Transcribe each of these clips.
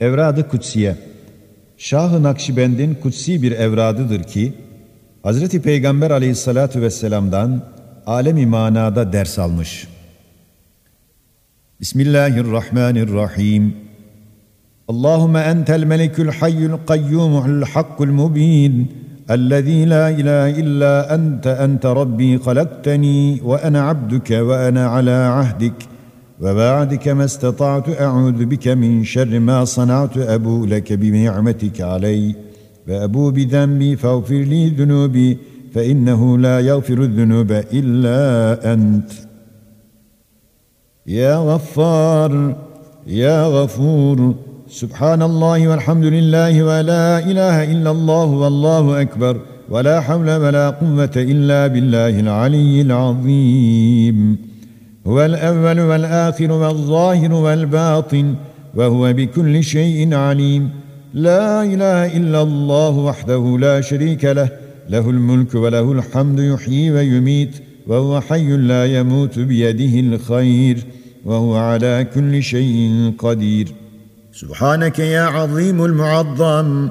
Evradı Kutsiye Şah-ı Nakşibend'in kutsi bir evradıdır ki, Hazreti Peygamber aleyhissalatu vesselam'dan alemi manada ders almış. Bismillahirrahmanirrahim. Allahümme entel melikül hayyul kayyumuhul hakkul mubin. الذي لا اله الا انت انت ربي خلقتني وانا عبدك وانا على عهدك وبعدك ما استطعت أعوذ بك من شر ما صنعت أبو لك بنعمتك علي. وأبو بذنبي فاغفر لي ذنوبي فإنه لا يغفر الذنوب إلا أنت. يا غفار يا غفور سبحان الله والحمد لله ولا إله إلا الله والله أكبر ولا حول ولا قوة إلا بالله العلي العظيم. هو الأول والآخر والظاهر والباطن وهو بكل شيء عليم. لا إله إلا الله وحده لا شريك له له الملك وله الحمد يحيي ويميت وهو حي لا يموت بيده الخير وهو على كل شيء قدير. سبحانك يا عظيم المعظم.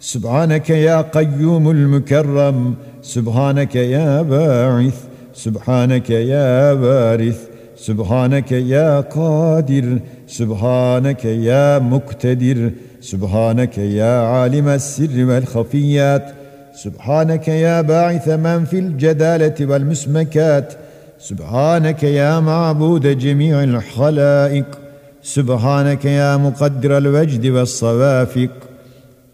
سبحانك يا قيوم المكرم. سبحانك يا باعث. سبحانك يا وارث سبحانك يا قادر سبحانك يا مقتدر سبحانك يا عالم السر والخفيات سبحانك يا باعث من في الجدالة والمسمكات سبحانك يا معبود جميع الخلائق سبحانك يا مقدر الوجد والصوافق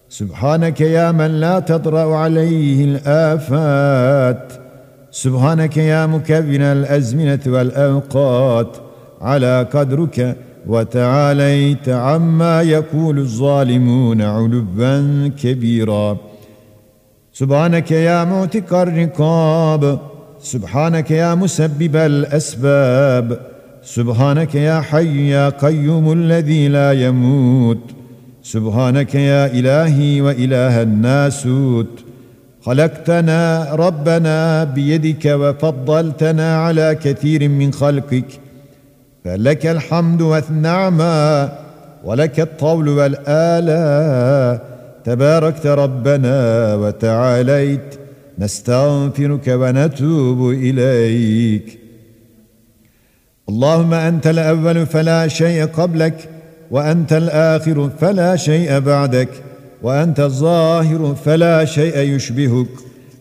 سبحانك يا من لا تطرأ عليه الآفات. سبحانك يا مكون الأزمنة والأوقات على قدرك وتعاليت عما يقول الظالمون علوا كبيرا. سبحانك يا معتق الرقاب سبحانك يا مسبب الأسباب سبحانك يا حي يا قيوم الذي لا يموت سبحانك يا إلهي وإله الناسوت. خلقتنا ربنا بيدك وفضلتنا على كثير من خلقك. فلك الحمد والنعمة ولك الطول والآلاء تباركت ربنا وتعاليت. نستغفرك ونتوب إليك. اللهم أنت الأول فلا شيء قبلك وأنت الآخر فلا شيء بعدك. وأنت الظاهر فلا شيء يشبهك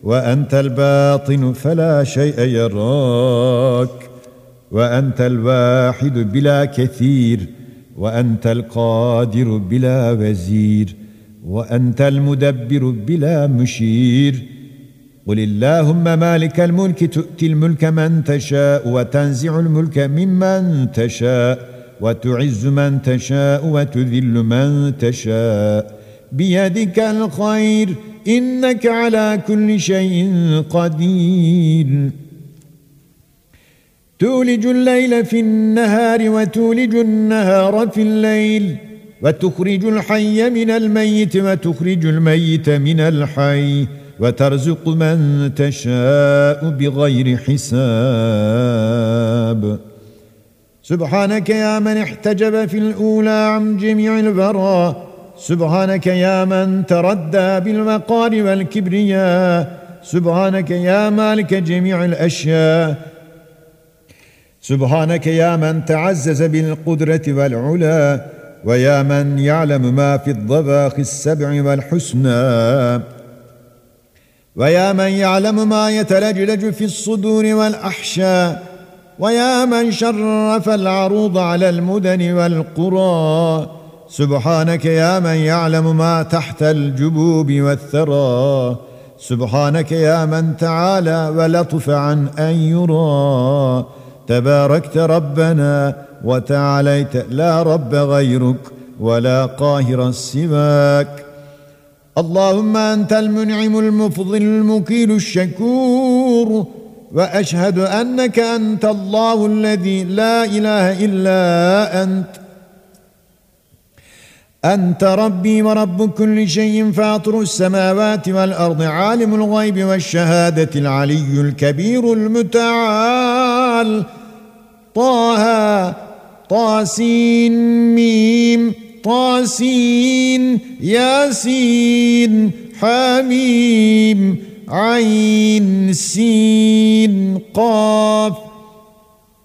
وأنت الباطن فلا شيء يراك وأنت الواحد بلا كثير وأنت القادر بلا وزير وأنت المدبر بلا مشير. قل اللهم مالك الملك تؤتي الملك من تشاء وتنزع الملك ممن تشاء وتعز من تشاء وتذل من تشاء. بيدك الخير إنك على كل شيء قدير. تولج الليل في النهار وتولج النهار في الليل وتخرج الحي من الميت وتخرج الميت من الحي وترزق من تشاء بغير حساب. سبحانك يا من احتجب في الأولى عن جميع البراء سبحانك يا من تردى بالوقار والكبرياء. سبحانك يا مالك جميع الأشياء. سبحانك يا من تعزز بالقدرة والعلا. ويا من يعلم ما في الضباخ السبع والحسنى. ويا من يعلم ما يتلجلج في الصدور والاحشاء ويا من شرف العروض على المدن والقرى. سبحانك يا من يعلم ما تحت الجبوب والثرى. سبحانك يا من تعالى ولطف عن أن يرى. تباركت ربنا وتعاليت لا رب غيرك ولا قاهر سواك. اللهم أنت المنعم المفضل المكيل الشكور. وأشهد أنك أنت الله الذي لا إله إلا أنت. أنت ربي ورب كل شيء فاطر السماوات والأرض عالم الغيب والشهادة العلي الكبير المتعال. طه طاسين ميم طاسين ياسين حميم عين سين قاف.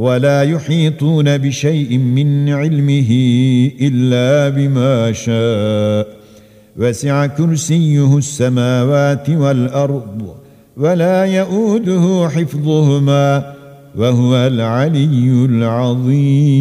ولا يحيطون بشيء من علمه إلا بما شاء. وسع كرسيه السماوات والأرض ولا يئوده حفظهما وهو العلي العظيم.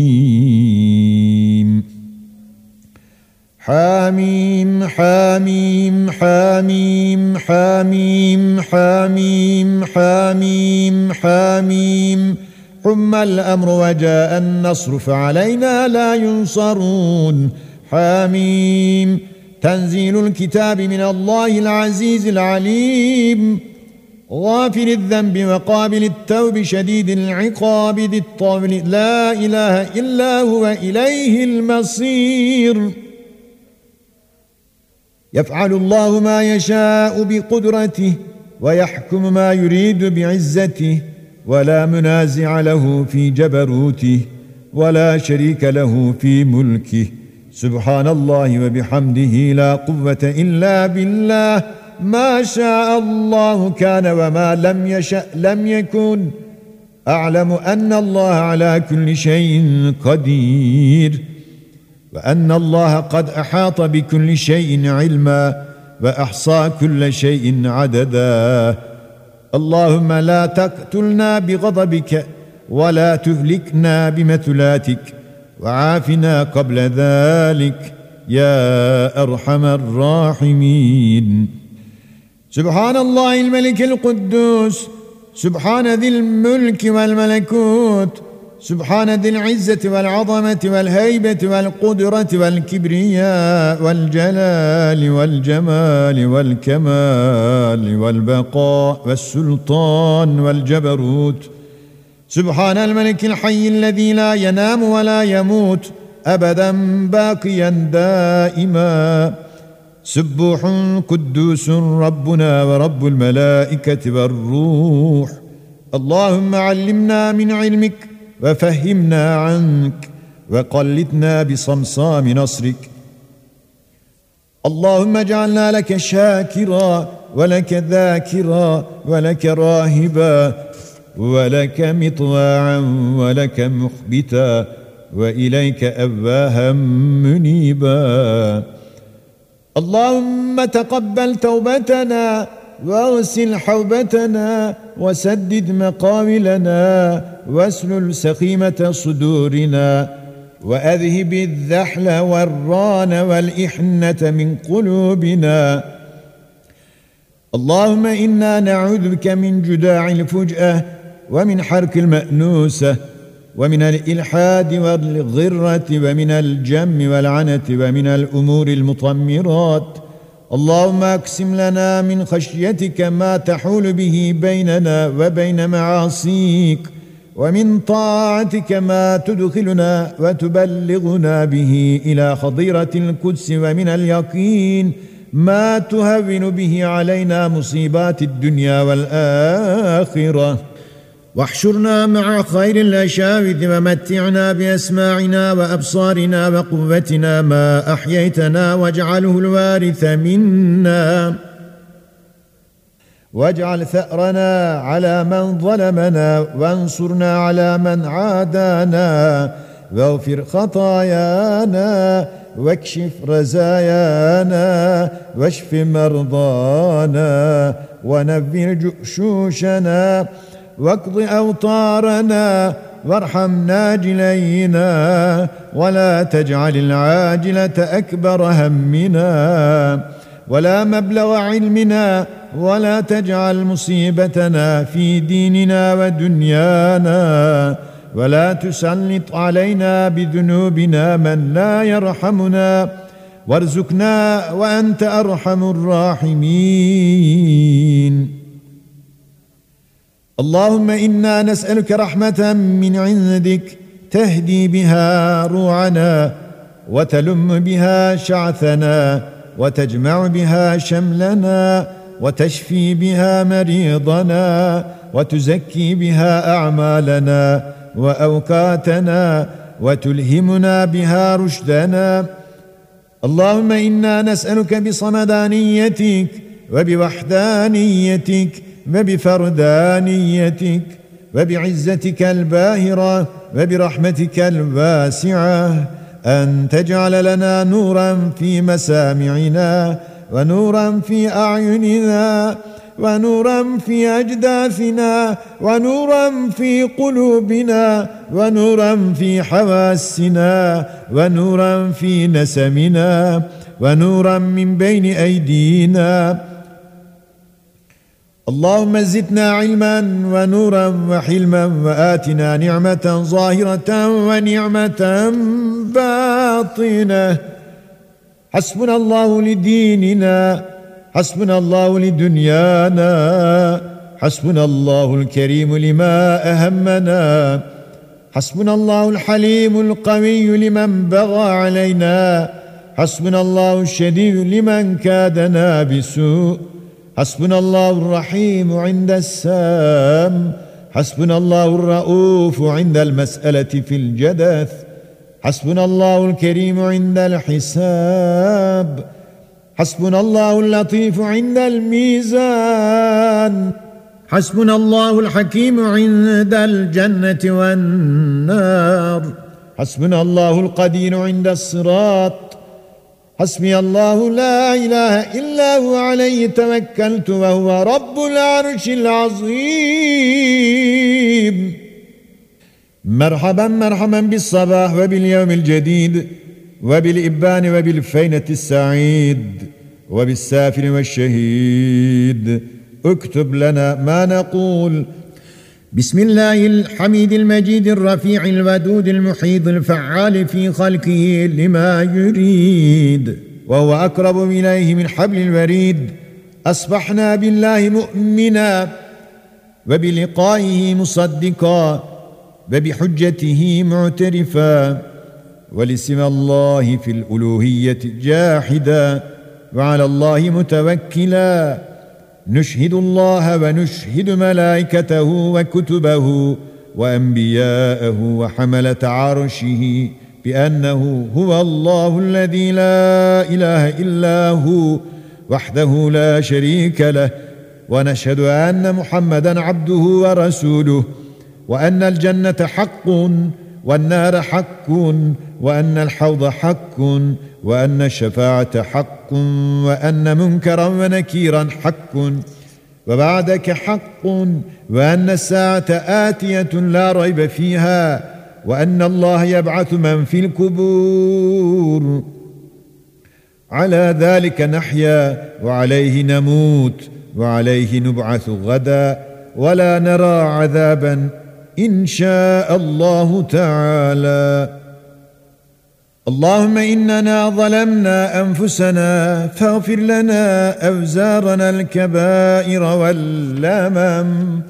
حاميم حاميم حاميم حاميم حاميم حاميم حاميم حم الامر وجاء النصر فعلينا لا ينصرون. حاميم تنزيل الكتاب من الله العزيز العليم. غافل الذنب وقابل التوب شديد العقاب ذي الطول. لا اله الا هو اليه المصير. يفعل الله ما يشاء بقدرته ويحكم ما يريد بعزته. ولا منازع له في جبروته ولا شريك له في ملكه. سبحان الله وبحمده لا قوة إلا بالله. ما شاء الله كان وما لم يشأ لم يكن. أعلم أن الله على كل شيء قدير. وأن الله قد أحاط بكل شيء علما. وأحصى كل شيء عددا. اللهم لا تقتلنا بغضبك ولا تهلكنا بمثلاتك وعافنا قبل ذلك يا أرحم الراحمين. سبحان الله الملك القدوس سبحان ذي الملك والملكوت سبحان ذي العزة والعظمة والهيبة والقدرة والكبرياء والجلال والجمال والكمال والبقاء والسلطان والجبروت. سبحان الملك الحي الذي لا ينام ولا يموت أبدا باقيا دائما. سبوح قدوس ربنا ورب الملائكة والروح. اللهم علمنا من علمك وفهمنا عنك وقلدنا بصمصام نصرك. اللهم اجعلنا لك شاكرا ولك ذاكرا ولك راهبا ولك مطواعا ولك مخبتا وإليك أباها منيبا. اللهم تقبل توبتنا واغسل حوبتنا وسدد مقاولنا واسلل سخيمة صدورنا وأذهب الذحل والران والإحنة من قلوبنا. اللهم إنا نعوذ بك من جداع الفجأة ومن حرك المأنوسة ومن الإلحاد والغرة ومن الجم والعنه ومن الأمور المطمرات. اللهم اقسم لنا من خشيتك ما تحول به بيننا وبين معاصيك ومن طاعتك ما تدخلنا وتبلغنا به إلى حضيره القدس ومن اليقين ما تهون به علينا مصيبات الدنيا والآخرة. واحشرنا مع خير الاشاوذ ومتعنا بأسماعنا وأبصارنا وقوتنا ما أحييتنا واجعله الوارث منا. واجعل ثأرنا على من ظلمنا وانصرنا على من عادانا. واغفر خطايانا واكشف رزايانا واشف مرضانا ونفر جؤشوشنا واقض أوطارنا وارحم ناجلينا ولا تجعل العاجلة أكبر همنا ولا مبلغ علمنا ولا تجعل مصيبتنا في ديننا ودنيانا ولا تسلط علينا بذنوبنا من لا يرحمنا وارزقنا وأنت أرحم الراحمين اللهم إنا نسألك رحمة من عندك تهدي بها روعنا وتلم بها شعثنا وتجمع بها شملنا وتشفي بها مريضنا وتزكي بها أعمالنا وأوقاتنا وتلهمنا بها رشدنا. اللهم إنا نسألك بصمدانيتك وبوحدانيتك وبفردانيتك وبعزتك الباهرة وبرحمتك الواسعة أن تجعل لنا نورا في مسامعنا ونورا في أعيننا ونورا في أجداثنا ونورا في قلوبنا ونورا في حواسنا ونورا في نسمنا ونورا من بين أيدينا اللهم زدنا علما ونورا وحلما وآتنا نعمة ظاهرة ونعمة باطنة. حسبنا الله لديننا حسبنا الله لدنيانا حسبنا الله الكريم لما أهمنا حسبنا الله الحليم القوي لمن بغى علينا حسبنا الله الشديد لمن كادنا بسوء. حسبنا الله الرحيم عند السام حسبنا الله الرؤوف عند المسألة في الجدث حسبنا الله الكريم عند الحساب حسبنا الله اللطيف عند الميزان حسبنا الله الحكيم عند الجنة والنار حسبنا الله القدير عند الصراط حسبي الله لا إله إلا هو عليه توكلت وهو رب العرش العظيم. مرحبا مرحبا بالصباح وباليوم الجديد وبالإبان وبالفينة السعيد وبالسافر والشهيد. اكتب لنا ما نقول بسم الله الحميد المجيد الرفيع الودود المحيط الفعال في خلقه لما يريد وهو أقرب إليه من حبل الوريد أصبحنا بالله مؤمنا وبلقائه مصدقا وبحجته معترفا ولسم الله في الالوهيه جاحدا وعلى الله متوكلا نشهد الله ونشهد ملائكته وكتبه وأنبياءه وحملة عرشه بأنه هو الله الذي لا إله إلا هو وحده لا شريك له ونشهد أن محمدا عبده ورسوله وأن الجنة حق والنار حق وأن الحوض حق وأن الشفاعة حق وأن منكرا ونكيرا حق. وبعدك حق وأن الساعة آتية لا ريب فيها وأن الله يبعث من في القبور. على ذلك نحيا وعليه نموت وعليه نبعث غدا ولا نرى عذابا إن شاء الله تعالى. اللهم إننا ظلمنا أنفسنا فاغفر لنا أوزارنا الكبائر واللامم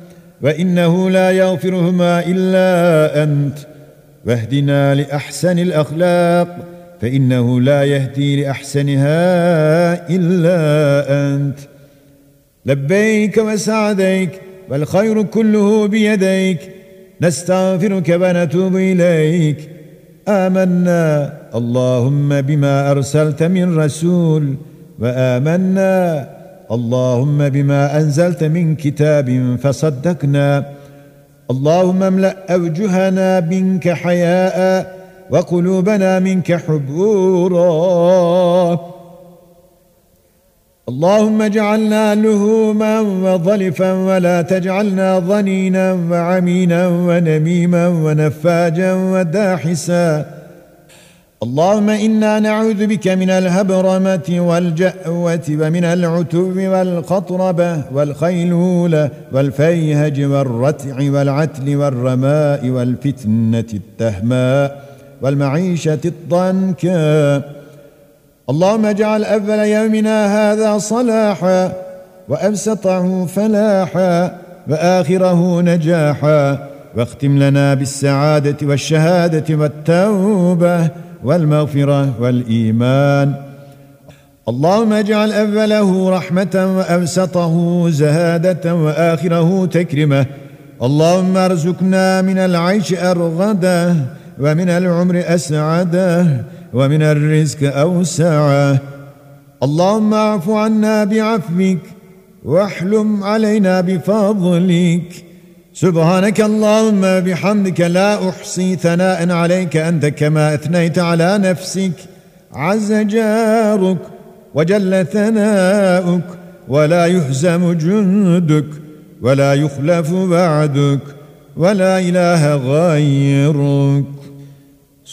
وإنه لا يغفرهما إلا أنت. واهدنا لأحسن الأخلاق فإنه لا يهدي لأحسنها إلا أنت. لبيك وسعديك والخير كله بيديك. نستغفرك ونتوب إليك. آمنا. اللهم بما أرسلت من رسول وآمنا. اللهم بما أنزلت من كتاب فصدقنا. اللهم املأ أوجهنا منك حياء وقلوبنا منك حبورا. اللهم اجعلنا لهوما وظلفا ولا تجعلنا ظنينا وعمينا ونميما ونفاجا وداحسا. اللهم إنا نعوذ بك من الهبرمة والجأوة ومن العتو والقطربه والخيلوله والفيهج والرتع والعتل والرماء والفتنة التهماء والمعيشة الضنكاء. اللهم اجعل أول يومنا هذا صلاحا وأبسطه فلاحا وآخره نجاحا واختم لنا بالسعادة والشهادة والتوبة والمغفرة والإيمان. اللهم اجعل أوله رحمة وأوسطه زهادة وآخره تكرمة. اللهم ارزقنا من العيش أرغده ومن العمر أسعده ومن الرزق أوسعه اللهم اعف عنا بعفوك واحلم علينا بفضلك. سبحانك اللهم بحمدك لا أحصي ثناء عليك أنت كما أثنيت على نفسك. عز جارك وجل ثناؤك ولا يهزم جندك ولا يخلف بعدك ولا إله غيرك.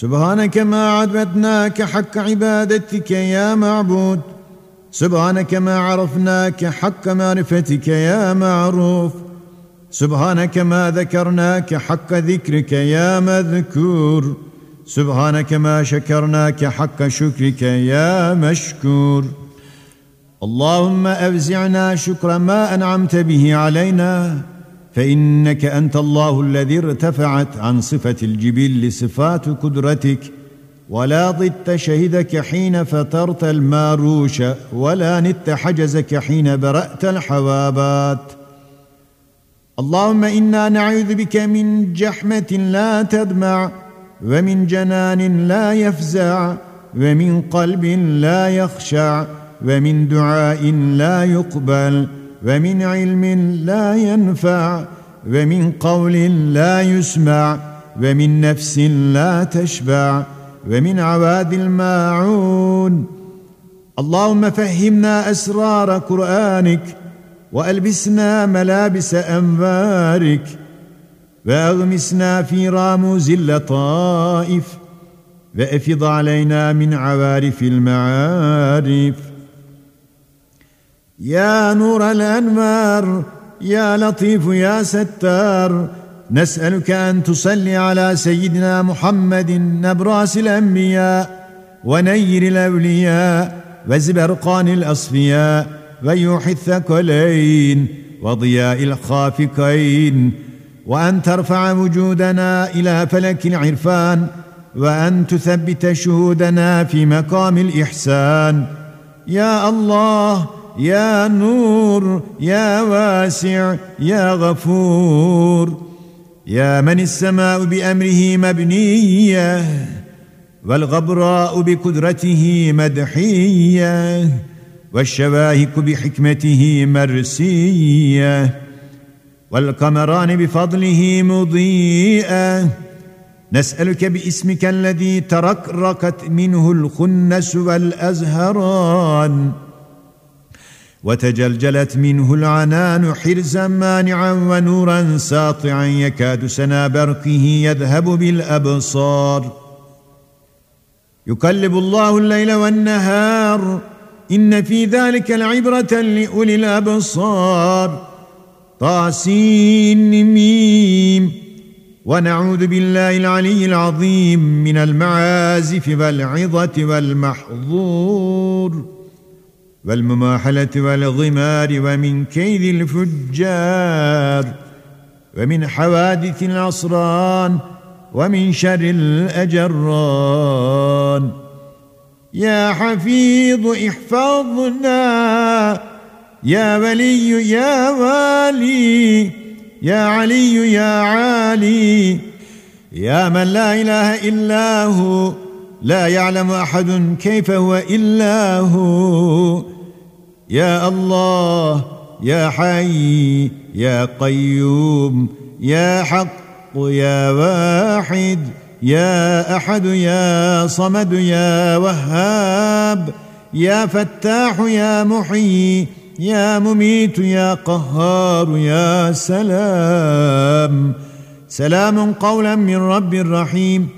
سبحانك ما عبدناك حق عبادتك يا معبود. سبحانك ما عرفناك حق معرفتك يا معروف. سبحانك ما ذكرناك حق ذكرك يا مذكور. سبحانك ما شكرناك حق شكرك يا مشكور. اللهم أفزعنا شكر ما أنعمت به علينا. فإنك أنت الله الذي ارتفعت عن صفة الجبل صفات قدرتك ولا ضدت شهدك حين فطرت الماروش ولا نت حجزك حين برأت الحوابات. اللهم إنا نعوذ بك من جحمة لا تدمع ومن جنان لا يفزع ومن قلب لا يخشع ومن دعاء لا يقبل. ومن علم لا ينفع ومن قول لا يسمع ومن نفس لا تشبع ومن عواد الماعون. اللهم فهمنا أسرار قرآنك وألبسنا ملابس أنوارك وأغمسنا في راموز اللطائف وأفض علينا من عوارف المعارف. يا نور الأنوار يا لطيف يا ستار نسألك أن تصلي على سيدنا محمد نبراس الأنبياء ونير الأولياء وزبرقان الأصفياء ويوحي الثقلين وضياء الخافقين وأن ترفع وجودنا إلى فلك العرفان وأن تثبت شهودنا في مقام الإحسان. يا الله يا نور يا واسع يا غفور. يا من السماء بأمره مبنية والغبراء بقدرته مدحية والشواهك بحكمته مرسية والقمران بفضله مضيئة. نسألك باسمك الذي تركركت منه الخنس والأزهران. وتجلجلت منه العنان حرزا مانعا ونورا ساطعا يكاد سنا برقه يذهب بالأبصار. يقلب الله الليل والنهار إن في ذلك لعبره لأولي الأبصار. طاسين ميم ونعوذ بالله العلي العظيم من المعازف والعظة والمحظور. والمماحلة والغمار ومن كيد الفجار ومن حوادث العصران ومن شر الأجران. يا حفيظ احفظنا يا ولي يا والي يا علي يا عالي. يا من لا إله إلا هو لا يعلم أحد كيف هو إلا هو. يا الله يا حي يا قيوم يا حق يا واحد يا أحد يا صمد يا وهاب يا فتاح يا محيي يا مميت يا قهار يا سلام. سلام قولا من رب رحيم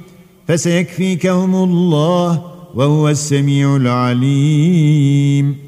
فسيكفيكهم الله وهو السميع العليم.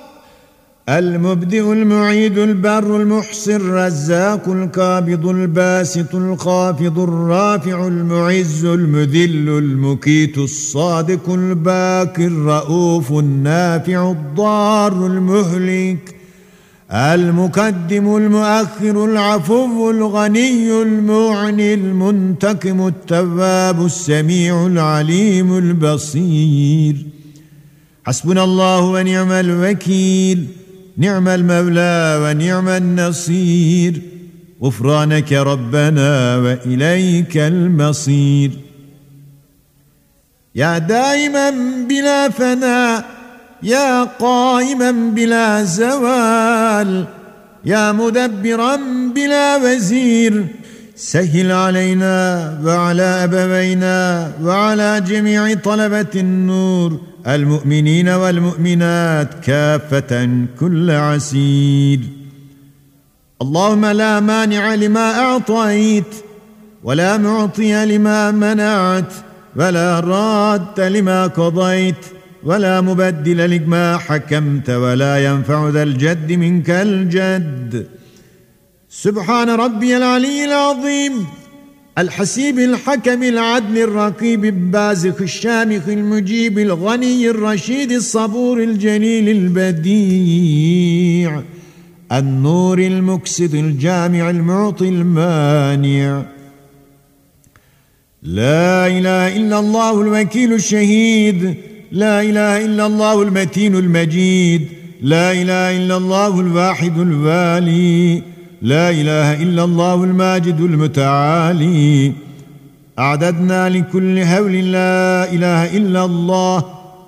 المبدئ المعيد البر المحصي الرزاق القابض الباسط الخافض الرافع المعز المذل المكيت الصادق الباكر الرؤوف النافع الضار المهلك المقدم المؤخر العفو الغني المعني المنتقم التواب السميع العليم البصير حسبنا الله ونعم الوكيل نعم المولى ونعم النصير. غفرانك ربنا وإليك المصير. يا دائما بلا فناء يا قائما بلا زوال يا مدبرا بلا وزير. سهل علينا وعلى أبوينا وعلى جميع طلبة النور. المؤمنين والمؤمنات كافة كل عسير. اللهم لا مانع لما أعطيت ولا معطي لما منعت ولا راد لما قضيت ولا مبدل لما حكمت ولا ينفع ذا الجد منك الجد. سبحان ربي العلي العظيم. الحسيب الحكم العدل الرقيب البازخ الشامخ المجيب الغني الرشيد الصبور الجليل البديع النور المكسد الجامع المعطي المانع لا إله إلا الله الوكيل الشهيد لا إله إلا الله المتين المجيد لا إله إلا الله الواحد الوالي لا إله إلا الله الماجد المتعالي. أعددنا لكل هول لا إله إلا الله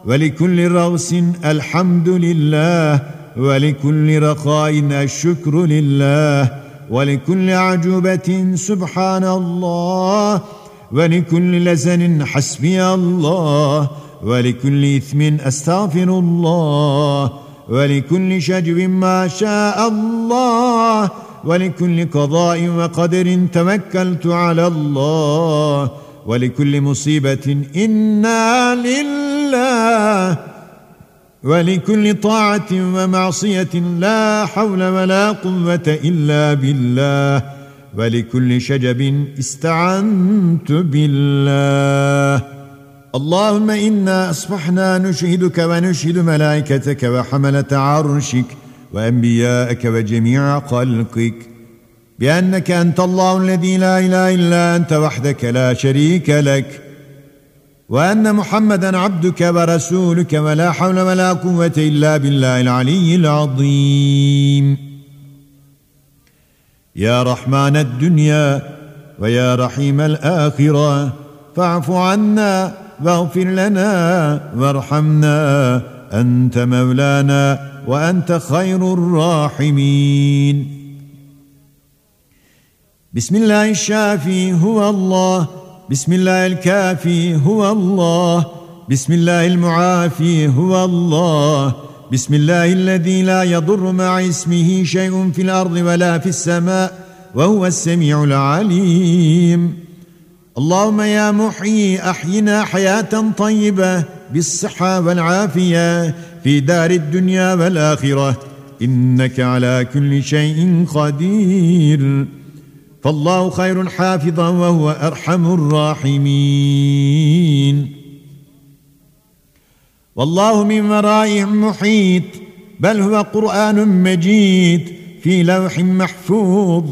ولكل رغس الحمد لله ولكل رخاء الشكر لله ولكل عجوبة سبحان الله ولكل لسن حسبي الله ولكل إثم أستغفر الله ولكل شجب ما شاء الله ولكل قضاء وقدر توكلت على الله ولكل مصيبة إنا لله ولكل طاعة ومعصية لا حول ولا قوة إلا بالله ولكل شجب استعنت بالله اللهم إنا أصبحنا نشهدك ونشهد ملائكتك وحملة عرشك وأنبياءك وجميع خلقك. بأنك أنت الله الذي لا إله إلا أنت وحدك لا شريك لك. وأن محمدا عبدك ورسولك ولا حول ولا قوة إلا بالله العلي العظيم. يا رحمن الدنيا ويا رحيم الآخرة فاعف عنا واغفر لنا وارحمنا. أنت مولانا وأنت خير الراحمين. بسم الله الشافي هو الله. بسم الله الكافي هو الله. بسم الله المعافي هو الله. بسم الله الذي لا يضر مع اسمه شيء في الأرض ولا في السماء وهو السميع العليم. اللهم يا محيي أحينا حياة طيبة بالصحة والعافية. في دار الدنيا والآخرة. إنك على كل شيء قدير. فالله خير حافظا وهو أرحم الراحمين. والله من ورائهم محيط بل هو قرآن مجيد في لوح محفوظ.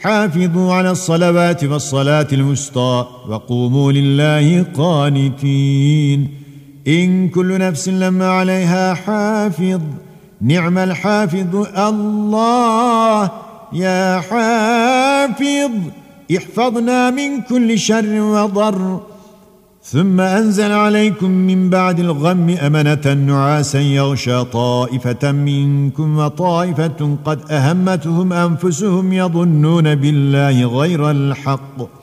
حافظوا على الصلوات والصلاة الوسطى وقوموا لله قانتين. إن كل نفس لما عليها حافظ نعم الحافظ الله. يا حافظ احفظنا من كل شر وضر. ثم أنزل عليكم من بعد الغم أمنة نعاسا يغشى طائفة منكم وطائفة قد أهمتهم أنفسهم يظنون بالله غير الحق.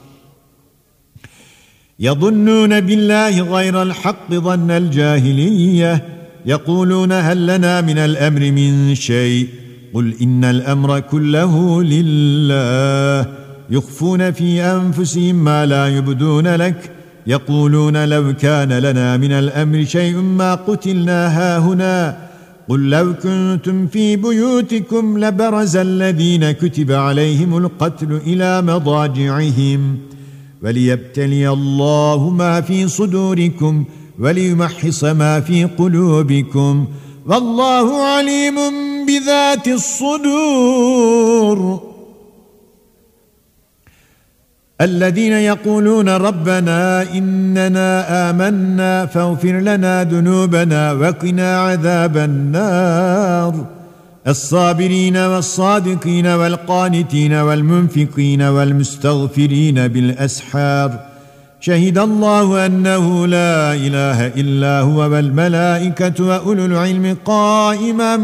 يظنون بالله غير الحق ظن الجاهلية. يقولون هل لنا من الأمر من شيء؟ قل إن الأمر كله لله. يخفون في أنفسهم ما لا يبدون لك. يقولون لو كان لنا من الأمر شيء ما قتلنا هاهنا. قل لو كنتم في بيوتكم لبرز الذين كتب عليهم القتل إلى مضاجعهم. وليبتلي الله ما في صدوركم وليمحص ما في قلوبكم والله عليم بذات الصدور. الذين يقولون ربنا إننا آمنا فاغفر لنا ذنوبنا وقنا عذاب النار. الصابرين والصادقين والقانتين والمنفقين والمستغفرين بالأسحار. شهد الله أنه لا إله إلا هو والملائكة وأولو العلم قائما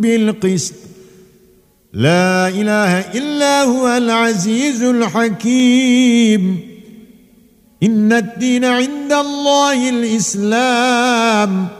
بالقسط. لا إله إلا هو العزيز الحكيم. إن الدين عند الله الإسلام.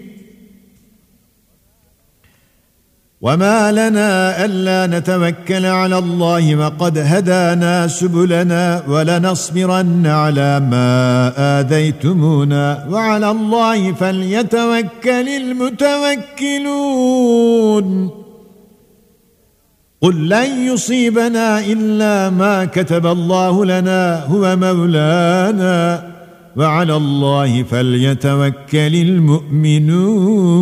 وما لنا الا نتوكل على الله وقد هدانا سبلنا ولنصبرن على ما اذيتمونا وعلى الله فليتوكل المتوكلون قل لن يصيبنا الا ما كتب الله لنا هو مولانا وعلى الله فليتوكل المؤمنون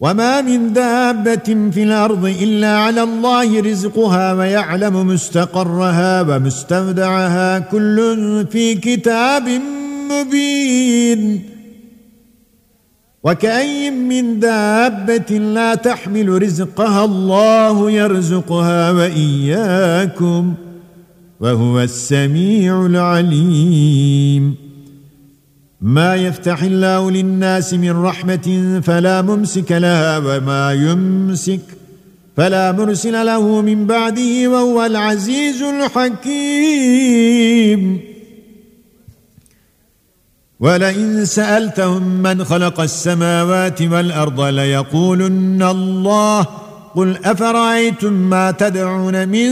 وما من دابه في الأرض الا على الله رزقها ويعلم مستقرها ومستودعها كل في كتاب مبين. وكأي من دابة لا تحمل رزقها الله يرزقها وإياكم وهو السميع العليم. ما يفتح الله للناس من رحمة فلا ممسك لها وما يمسك فلا مرسل له من بعده وهو العزيز الحكيم. ولئن سألتهم من خلق السماوات والأرض ليقولن الله قل أفرأيتم ما تدعون من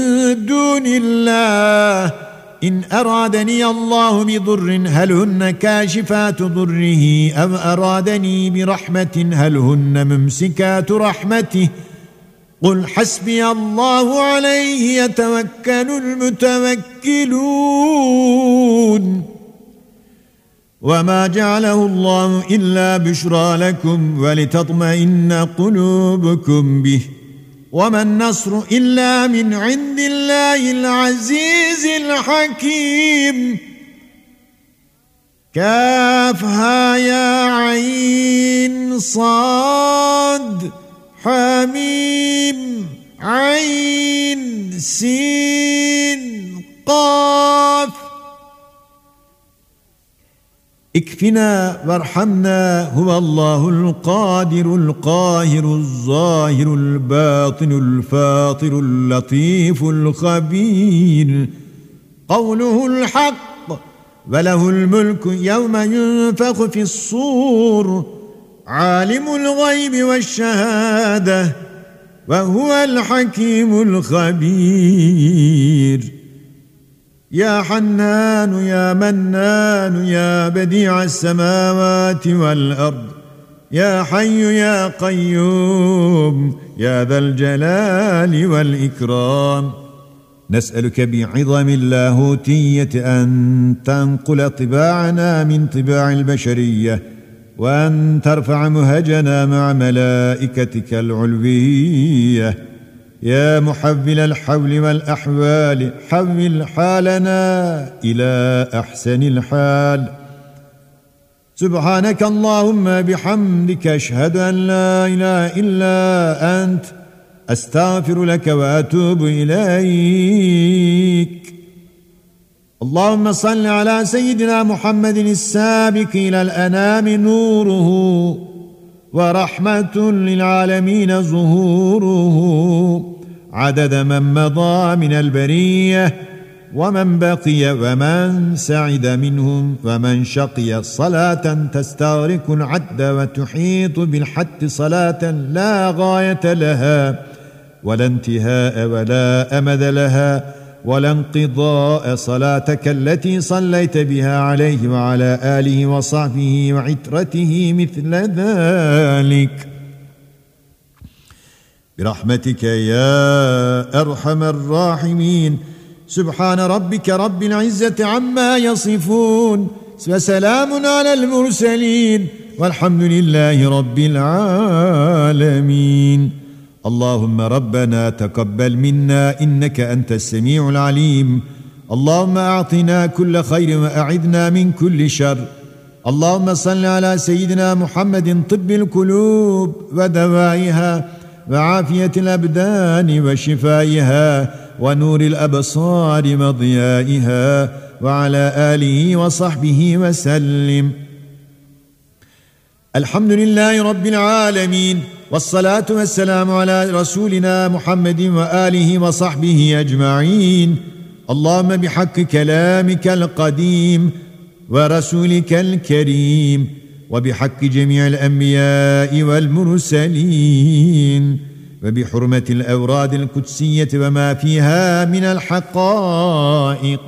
دون الله إن أرادني الله بضر هل هن كاشفات ضره؟ أم أرادني برحمة هل هن ممسكات رحمته؟ قل حسبي الله عليه يتوكل المتوكلون. وما جعله الله إلا بشرى لكم ولتطمئن قلوبكم به. وما النصر إلا من عند الله العزيز الحكيم. كافها يا عين صاد حميم عين سين قاف. اكفنا وارحمنا هو الله القادر القاهر الظاهر الباطن الفاطر اللطيف الخبير. قوله الحق وله الملك يوم ينفخ في الصور عالم الغيب والشهادة وهو الحكيم الخبير. يا حنان يا منان يا بديع السماوات والأرض يا حي يا قيوم يا ذا الجلال والإكرام. نسألك بعظم اللاهوتية أن تنقل طباعنا من طباع البشرية وأن ترفع مهجنا مع ملائكتك العلوية. يا محول الحول والأحوال حول حالنا إلى أحسن الحال. سبحانك اللهم بحمدك أشهد أن لا إله إلا أنت أستغفر لك وأتوب إليك. اللهم صل على سيدنا محمد السابق إلى الأنام نوره. ورحمة للعالمين ظهوره. عدد من مضى من البرية ومن بقي ومن سعد منهم ومن شقي صلاة تستغرق العد وتحيط بالحد صلاة لا غاية لها ولا انتهاء ولا أمد لها. ولا انقضاء صلاتك التي صليت بها عليه وعلى آله وصحبه وعترته مثل ذلك. برحمتك يا أرحم الراحمين. سبحان ربك رب العزة عما يصفون. وسلام على المرسلين. والحمد لله رب العالمين. اللهم ربنا تقبل منا إنك أنت السميع العليم. اللهم أعطنا كل خير وأعذنا من كل شر. اللهم صل على سيدنا محمد طب القلوب ودوائها وعافية الأبدان وشفائها ونور الأبصار وضيائها وعلى آله وصحبه وسلم. الحمد لله رب العالمين. والصلاة والسلام على رسولنا محمد وآله وصحبه أجمعين. اللهم بحق كلامك القديم ورسولك الكريم وبحق جميع الأنبياء والمرسلين وبحرمة الأوراد القدسية وما فيها من الحقائق.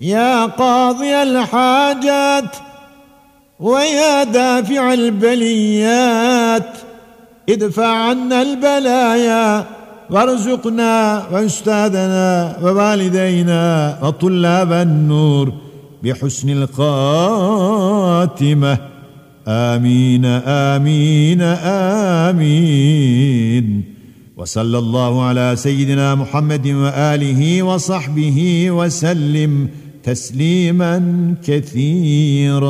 يا قاضي الحاجات ويا دافع البليات ادفع عنا البلايا وارزقنا واستاذنا ووالدينا وطلاب النور بحسن الخاتمة. آمين آمين آمين. وصلى الله على سيدنا محمد وآله وصحبه وسلم تسليما كثيرا.